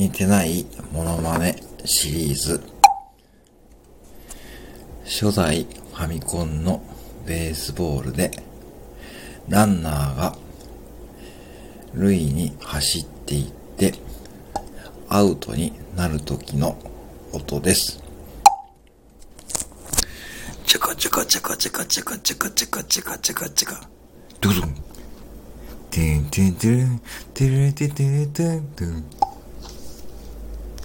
似てないモノマネシリーズ。初代ファミコンのベースボールでランナーが塁に走っていってアウトになる時の音です。チャカチャカチャカチャカチャカチャカチャカチャカチャカチャカドゥドゥンテンテンテンテンテテテンテン